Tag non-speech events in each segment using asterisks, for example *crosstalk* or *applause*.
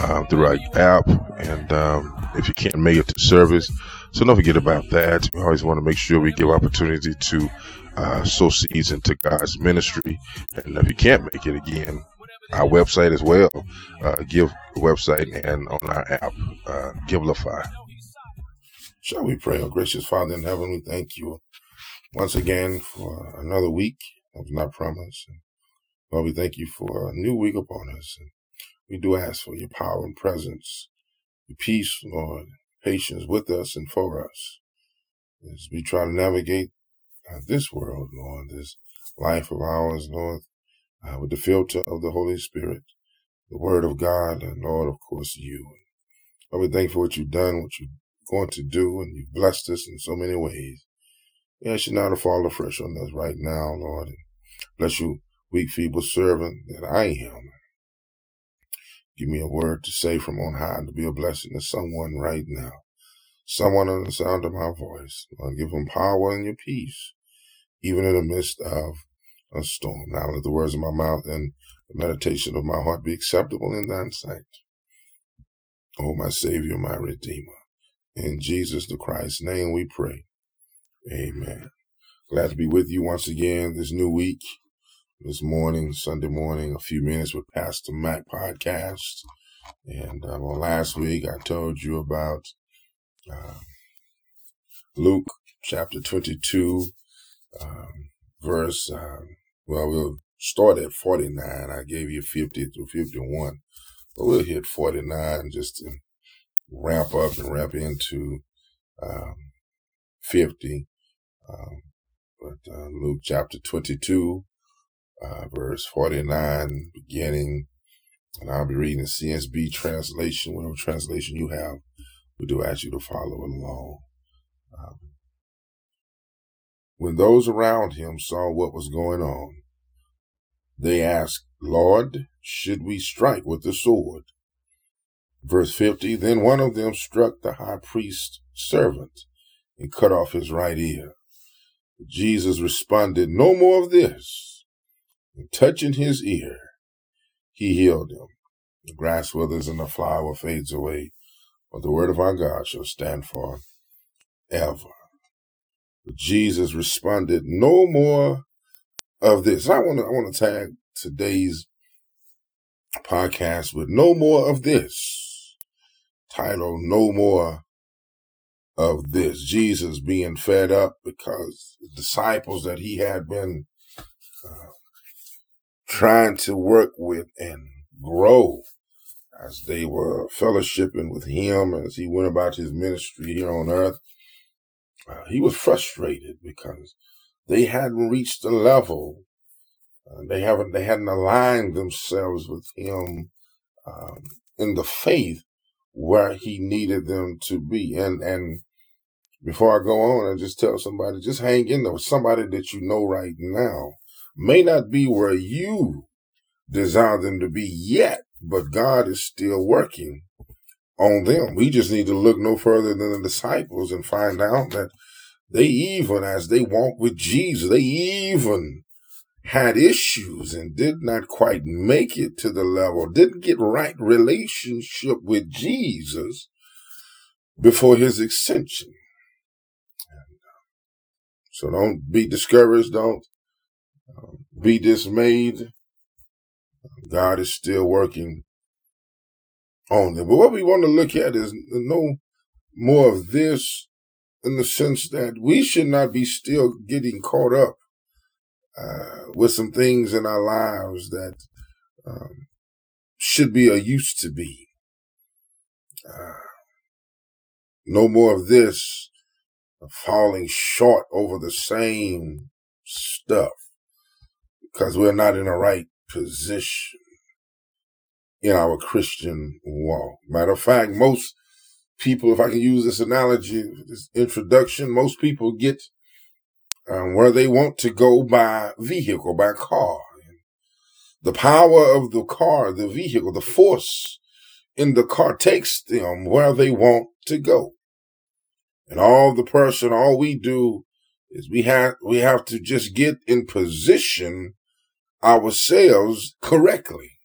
um, through our app. And um, if you can't make it to service, so don't forget about that. We always want to make sure we give opportunity to uh, sow seeds into God's ministry. And if you can't make it again, our website as well, uh, give website and on our app, uh, Givelify. Shall we pray? Oh, gracious Father in heaven, we thank you once again for another week of not promised. And Lord, we thank you for a new week upon us. And we do ask for your power and presence, your peace, Lord, patience with us and for us as we try to navigate uh, this world, Lord, this life of ours, Lord, uh, with the filter of the Holy Spirit, the Word of God, and Lord, of course, you. Lord, we thank for what you've done, what you're going to do, and you've blessed us in so many ways. We ask you now to fall afresh on us right now, Lord, and bless you, weak, feeble servant that I am. Give me a word to say from on high to be a blessing to someone right now. Someone on the sound of my voice. Lord, give them power and your peace, even in the midst of a storm. Now let the words of my mouth and the meditation of my heart be acceptable in thine sight. O my Savior, my Redeemer. In Jesus the Christ's name we pray. Amen. Glad to be with you once again this new week this morning, Sunday morning, a few minutes with Pastor Mac podcast. And um, well, last week I told you about uh, Luke chapter 22, um, verse, um, well, we'll start at 49. I gave you 50 through 51, but we'll hit 49 just to ramp up and ramp into um, 50. Um, but uh, Luke chapter 22, uh, verse 49, beginning, and I'll be reading the CSB translation, whatever translation you have. We do ask you to follow along. Um, when those around him saw what was going on, they asked, Lord, should we strike with the sword? Verse 50, then one of them struck the high priest's servant and cut off his right ear. Jesus responded, no more of this. And touching his ear, he healed him. The grass withers and the flower fades away, but the word of our God shall stand for ever. Jesus responded, no more of this. I want to, I want to tag today's podcast with no more of this title, no more of this. Jesus being fed up because the disciples that he had been uh, trying to work with and grow as they were fellowshipping with him as he went about his ministry here on earth. Uh, he was frustrated because they hadn't reached the level. Uh, they haven't. They hadn't aligned themselves with him um, in the faith where he needed them to be. And and before I go on, I just tell somebody, just hang in there with somebody that you know right now may not be where you desire them to be yet, but God is still working on them. We just need to look no further than the disciples and find out that they even, as they walked with Jesus, they even had issues and did not quite make it to the level, didn't get right relationship with Jesus before his ascension. Uh, so don't be discouraged. Don't be dismayed. God is still working on them. But what we want to look at is no more of this in the sense that we should not be still getting caught up uh, with some things in our lives that um, should be or used to be. Uh, no more of this falling short over the same stuff because we're not in the right position in our Christian walk. Matter of fact, most people, if I can use this analogy, this introduction, most people get um, where they want to go by vehicle, by car. The power of the car, the vehicle, the force in the car takes them where they want to go. And all the person, all we do is we have, we have to just get in position ourselves correctly.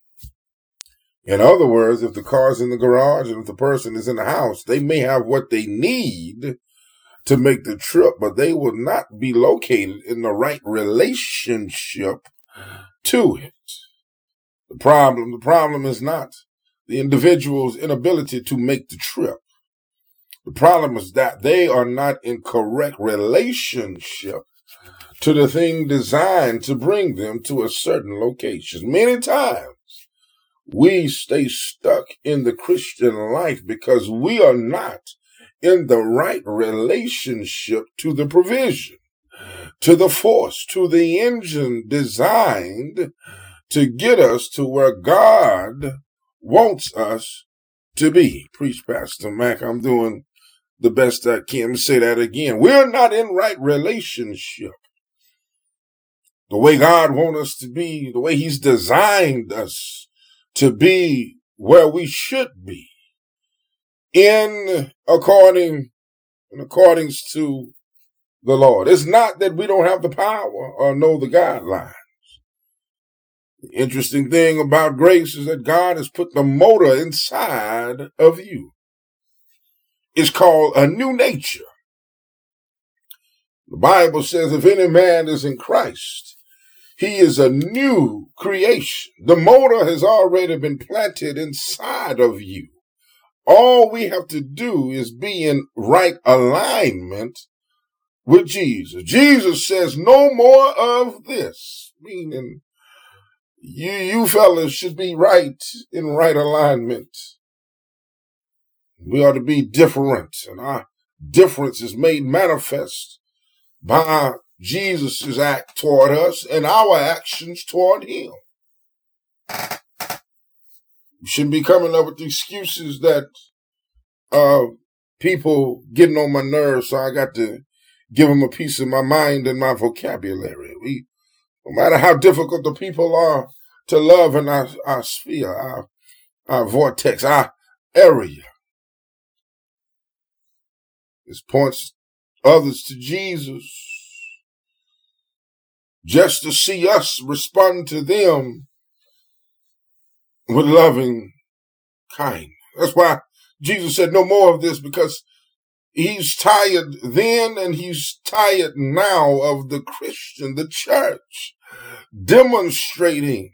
In other words, if the car's in the garage and if the person is in the house, they may have what they need to make the trip, but they will not be located in the right relationship to it. The problem, the problem is not the individual's inability to make the trip. The problem is that they are not in correct relationship to the thing designed to bring them to a certain location. Many times we stay stuck in the Christian life because we are not in the right relationship to the provision, to the force, to the engine designed to get us to where God wants us to be. Preach, Pastor Mac. I'm doing the best I can. Say that again. We're not in right relationship. The way God wants us to be, the way He's designed us to be where we should be in according in accordance to the Lord. It's not that we don't have the power or know the guidelines. The interesting thing about grace is that God has put the motor inside of you. It's called a new nature. The Bible says if any man is in Christ, he is a new creation. The motor has already been planted inside of you. All we have to do is be in right alignment with Jesus. Jesus says no more of this, meaning you, you fellas should be right in right alignment. We ought to be different and our difference is made manifest by Jesus' act toward us and our actions toward him. We shouldn't be coming up with excuses that uh, people getting on my nerves, so I got to give them a piece of my mind and my vocabulary. We, no matter how difficult the people are to love in our, our sphere, our, our vortex, our area, this points others to Jesus just to see us respond to them with loving kind. That's why Jesus said no more of this because he's tired then and he's tired now of the Christian, the church, demonstrating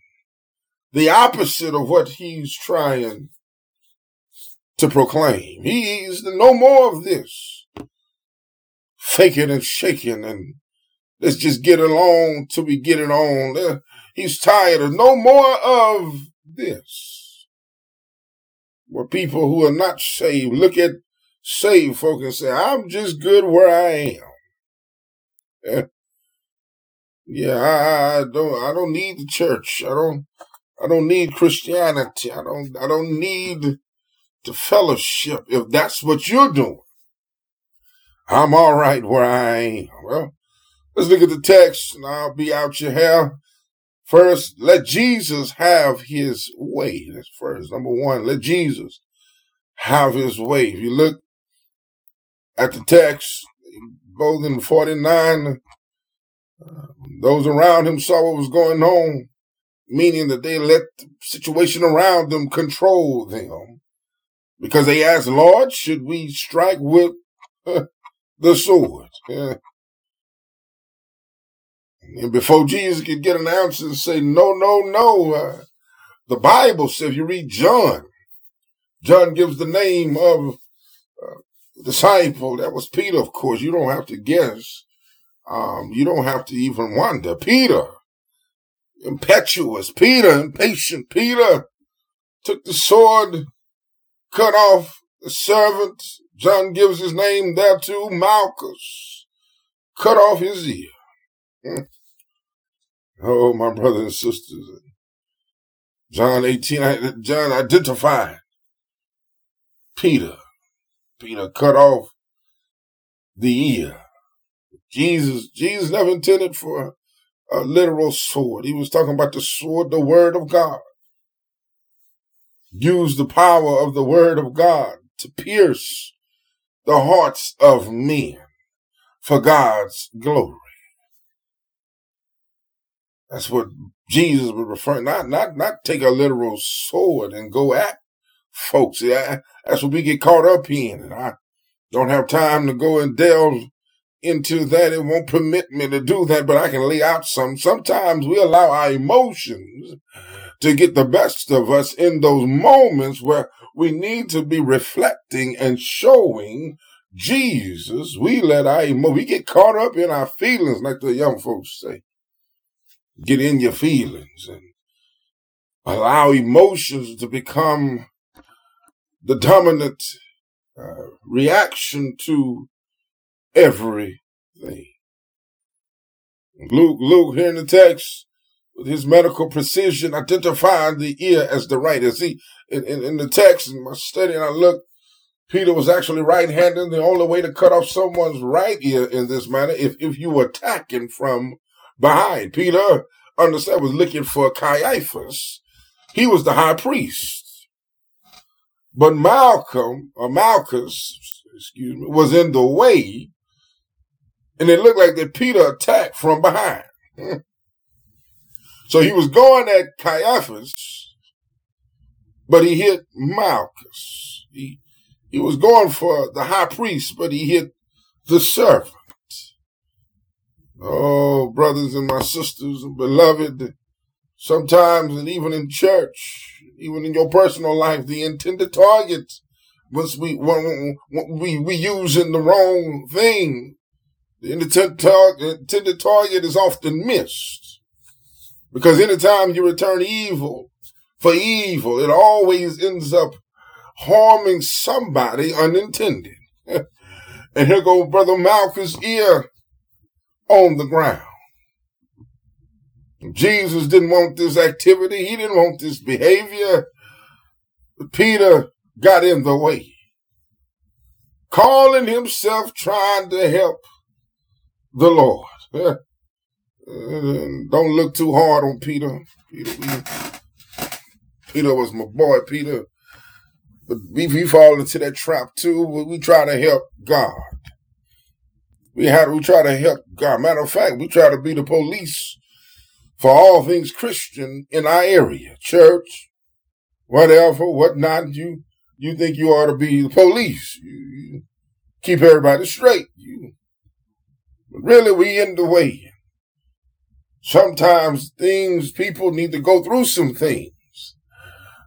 the opposite of what he's trying to proclaim. He's no more of this faking and shaking and let's just get along till we get it on. He's tired of no more of this. Where people who are not saved look at saved folk and say, I'm just good where I am. Eh, Yeah, I, I don't I don't need the church. I don't I don't need Christianity. I don't I don't need the fellowship if that's what you're doing. I'm all right where I am. Well, let's look at the text and I'll be out your hair. First, let Jesus have his way. That's first. Number one, let Jesus have his way. If you look at the text, both in 49, uh, those around him saw what was going on, meaning that they let the situation around them control them. Because they asked, Lord, should we strike with *laughs* the sword? *laughs* And before Jesus could get an answer and say, no, no, no, uh, the Bible says, if you read John, John gives the name of uh, disciple, that was Peter, of course. You don't have to guess. Um, you don't have to even wonder. Peter, impetuous, Peter, impatient, Peter took the sword, cut off the servant. John gives his name there too, Malchus, cut off his ear. Oh, my brothers and sisters. John 18, John identified Peter. Peter cut off the ear. Jesus, Jesus never intended for a literal sword. He was talking about the sword, the word of God. Use the power of the word of God to pierce the hearts of men for God's glory. That's what Jesus was referring, not, not, not take a literal sword and go at folks. Yeah, that's what we get caught up in. And I don't have time to go and delve into that. It won't permit me to do that, but I can lay out some. Sometimes we allow our emotions to get the best of us in those moments where we need to be reflecting and showing Jesus. We let our emo- we get caught up in our feelings, like the young folks say. Get in your feelings and allow emotions to become the dominant uh, reaction to everything. Luke, Luke here in the text, with his medical precision, identifying the ear as the right. As he, in, in, in the text, in my study, and I looked, Peter was actually right-handed. The only way to cut off someone's right ear in this manner, if, if you were attacking from behind. Peter, understand, was looking for Caiaphas. He was the high priest. But Malcolm, or Malchus, excuse me, was in the way, and it looked like that Peter attacked from behind. *laughs* so he was going at Caiaphas, but he hit Malchus. He, he was going for the high priest, but he hit the servant. Oh, brothers and my sisters and beloved, sometimes and even in church, even in your personal life, the intended target, once we, when, when we, we using the wrong thing, the intended target, intended target is often missed. Because anytime you return evil for evil, it always ends up harming somebody unintended. *laughs* and here go Brother Malchus' ear on the ground. Jesus didn't want this activity. He didn't want this behavior. Peter got in the way. Calling himself trying to help the Lord. *laughs* Don't look too hard on Peter. Peter, Peter was my boy, Peter. But we, fall into that trap too. We try to help God. We had we try to help God. Matter of fact, we try to be the police for all things Christian in our area, church, whatever, whatnot. You you think you ought to be the police? You, you keep everybody straight. You, but really, we in the way. Sometimes things people need to go through some things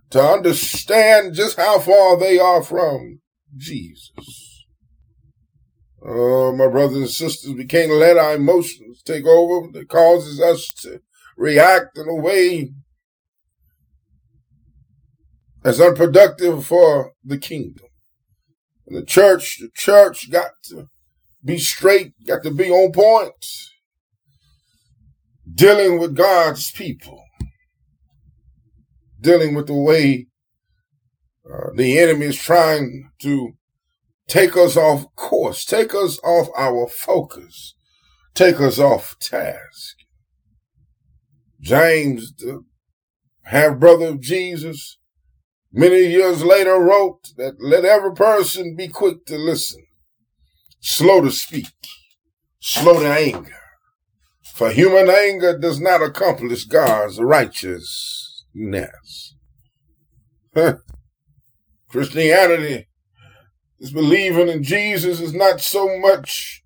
to understand just how far they are from Jesus. Oh, my brothers and sisters, we can't let our emotions take over that causes us to react in a way that's unproductive for the kingdom. And the church, the church got to be straight, got to be on point, dealing with God's people, dealing with the way uh, the enemy is trying to take us off course, take us off our focus, take us off task. James, the half brother of Jesus, many years later wrote that let every person be quick to listen, slow to speak, slow to anger. For human anger does not accomplish God's righteousness. Christianity is believing in Jesus is not so much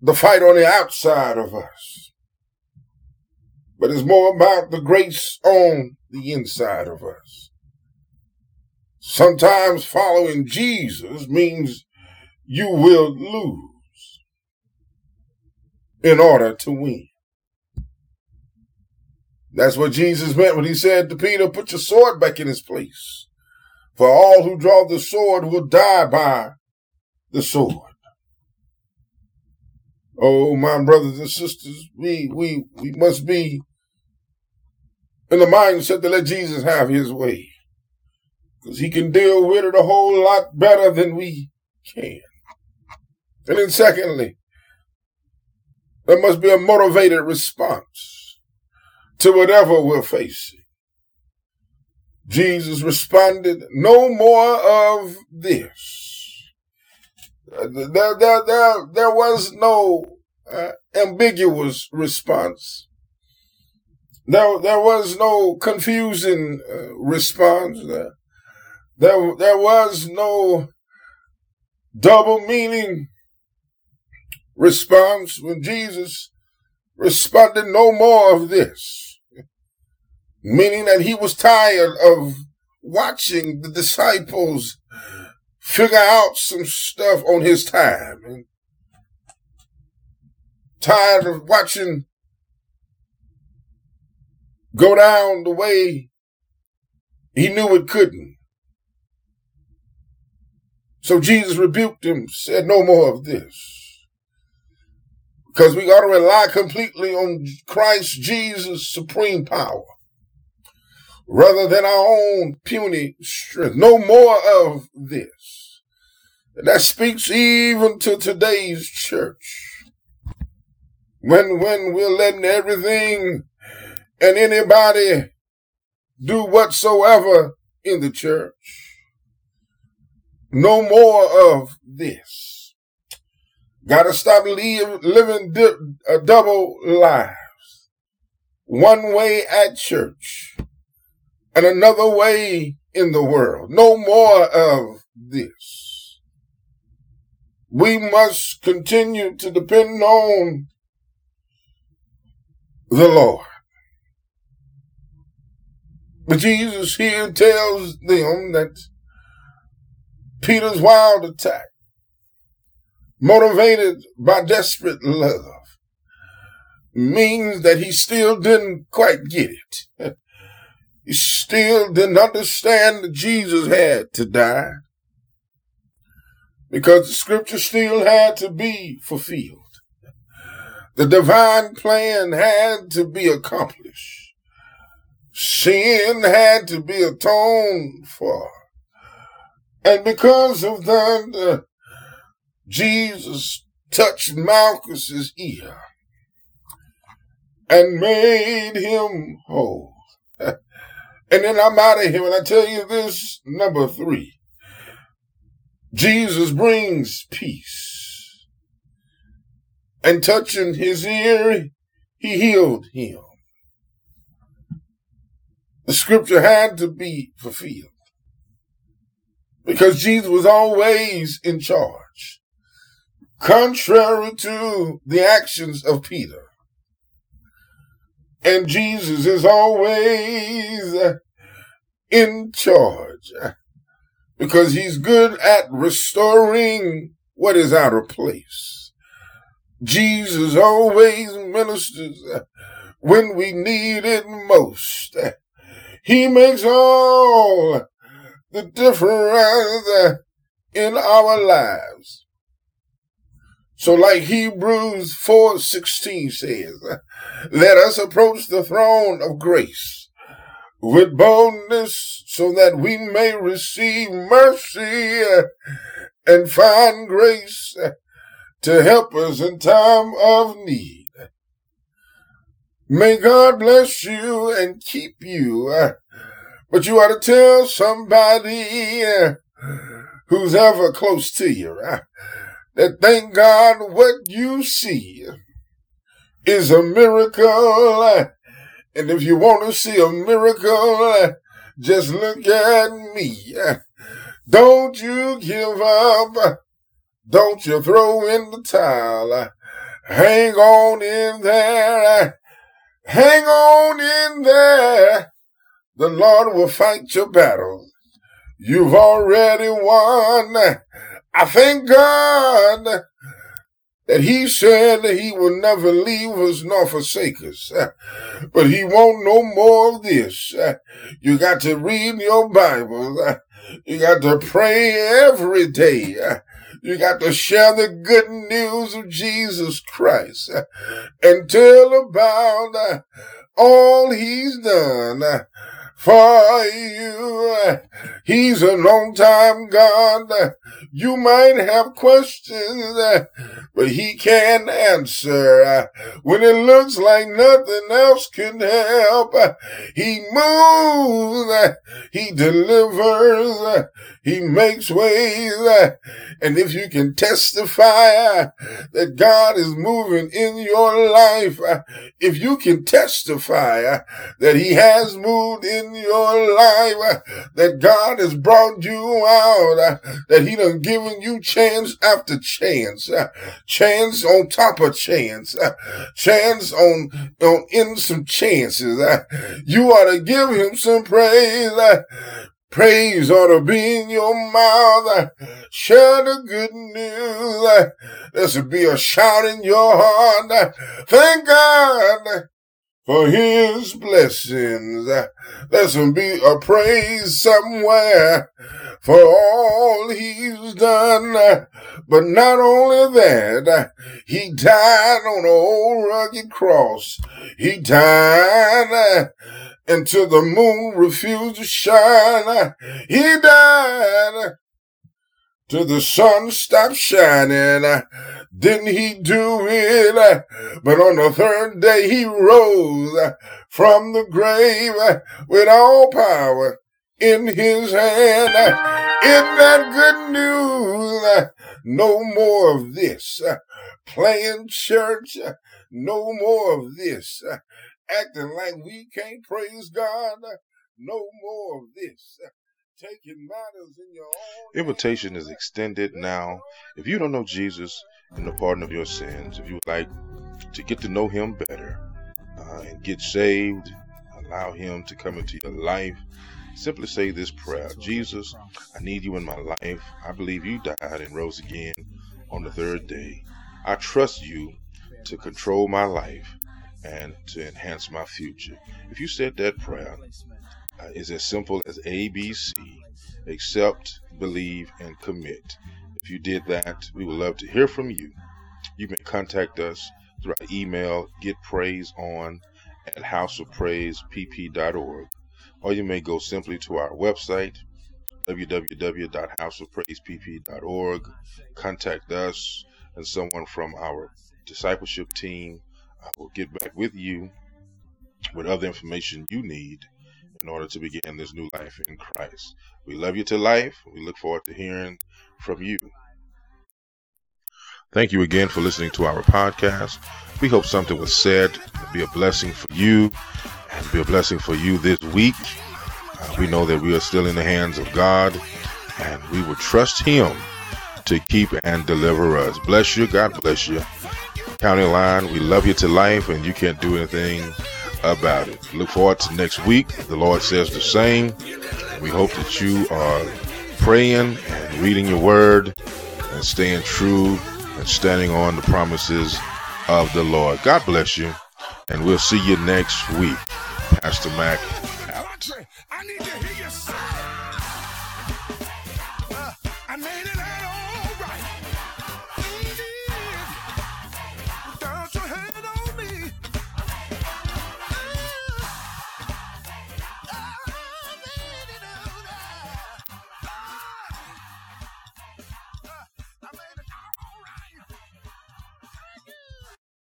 the fight on the outside of us, but it's more about the grace on the inside of us. Sometimes following Jesus means you will lose in order to win. That's what Jesus meant when he said to Peter, put your sword back in its place. For all who draw the sword will die by the sword. Oh, my brothers and sisters, we, we, we must be in the mindset to let Jesus have his way. Because he can deal with it a whole lot better than we can. And then secondly, there must be a motivated response to whatever we're facing. Jesus responded, no more of this. Uh, There, there, there, there was no uh, ambiguous response. There, there was no confusing uh, response. There, there, there was no double meaning response when Jesus responded no more of this, meaning that he was tired of watching the disciples figure out some stuff on his time and tired of watching go down the way he knew it couldn't. So Jesus rebuked him, said, No more of this. Because we got to rely completely on Christ Jesus' supreme power rather than our own puny strength. No more of this. And that speaks even to today's church. When, when we're letting everything and anybody do whatsoever in the church. No more of this. Gotta stop living di- uh, double lives. One way at church and another way in the world. No more of this. We must continue to depend on the Lord. But Jesus here tells them that Peter's wild attack, motivated by desperate love, means that he still didn't quite get it. *laughs* He still didn't understand that Jesus had to die because the scripture still had to be fulfilled. The divine plan had to be accomplished. Sin had to be atoned for. And because of that, uh, Jesus touched Malchus's ear and made him whole. *laughs* And then I'm out of here. And I tell you this, number three. Jesus brings peace. And touching his ear, he healed him. The scripture had to be fulfilled. Because Jesus was always in charge. Contrary to the actions of Peter. And Jesus is always in charge because he's good at restoring what is out of place. Jesus always ministers when we need it most. He makes all the difference in our lives. So like Hebrews 4:16 says, let us approach the throne of grace with boldness so that we may receive mercy and find grace to help us in time of need. May God bless you and keep you. But you ought to tell somebody who's ever close to you uh, that thank God what you see is a miracle. And if you want to see a miracle, just look at me. Don't you give up. Don't you throw in the towel. Hang on in there. Hang on in there. The Lord will fight your battle. You've already won. I thank God that he said that he will never leave us nor forsake us. *laughs* But he won't no more of this. *laughs* You got to read your Bible. *laughs* You got to pray every day. You got to share the good news of Jesus Christ and tell about uh, all he's done for you. He's a long time God. You might have questions, but he can answer. When it looks like nothing else can help, he moves, he delivers, he makes ways. And if you can testify that God is moving in your life, if you can testify that he has moved in your life, uh, that God has brought you out, uh, that he done given you chance after chance, uh, chance on top of chance, chance on, on in some chances. You ought to give him some praise. Praise ought to be in your mouth. Share the good news. There should be a shout in your heart. Thank God for his blessings. There should be a praise somewhere for all he's done. But not only that, he died on an old rugged cross. He died until the moon refused to shine. He died till the sun stopped shining. Didn't he do it? But on the third day he rose from the grave with all power in his hand. Isn't that good news? No more of this. Playing church. No more of this acting like we can't praise God. No more of this. Taking matters in your own. Invitation is extended now. If you don't know Jesus and the pardon of your sins, if you would like to get to know him better uh, and get saved, allow him to come into your life, simply say this prayer Jesus, I need you in my life. I believe you died and rose again on the third day. I trust you to control my life and to enhance my future. If you said that prayer, uh, it's as simple as ABC accept, believe, and commit. If you did that, we would love to hear from you. You may contact us through our email, getpraiseon at houseofpraisepp.org, or you may go simply to our website, www.houseofpraisepp.org, contact us, and someone from our discipleship team will get back with you with other information you need in order to begin this new life in Christ. We love you to life. We look forward to hearing from you. Thank you again for listening to our podcast. We hope something was said be a blessing for you and be a blessing for you this week. Uh, we know that we are still in the hands of God and we will trust Him to keep and deliver us. Bless you. God bless you. County Line. We love you to life, and you can't do anything about it. Look forward to next week. The Lord says the same. We hope that you are praying and reading your word and staying true and standing on the promises of the Lord. God bless you, and we'll see you next week. Pastor Mac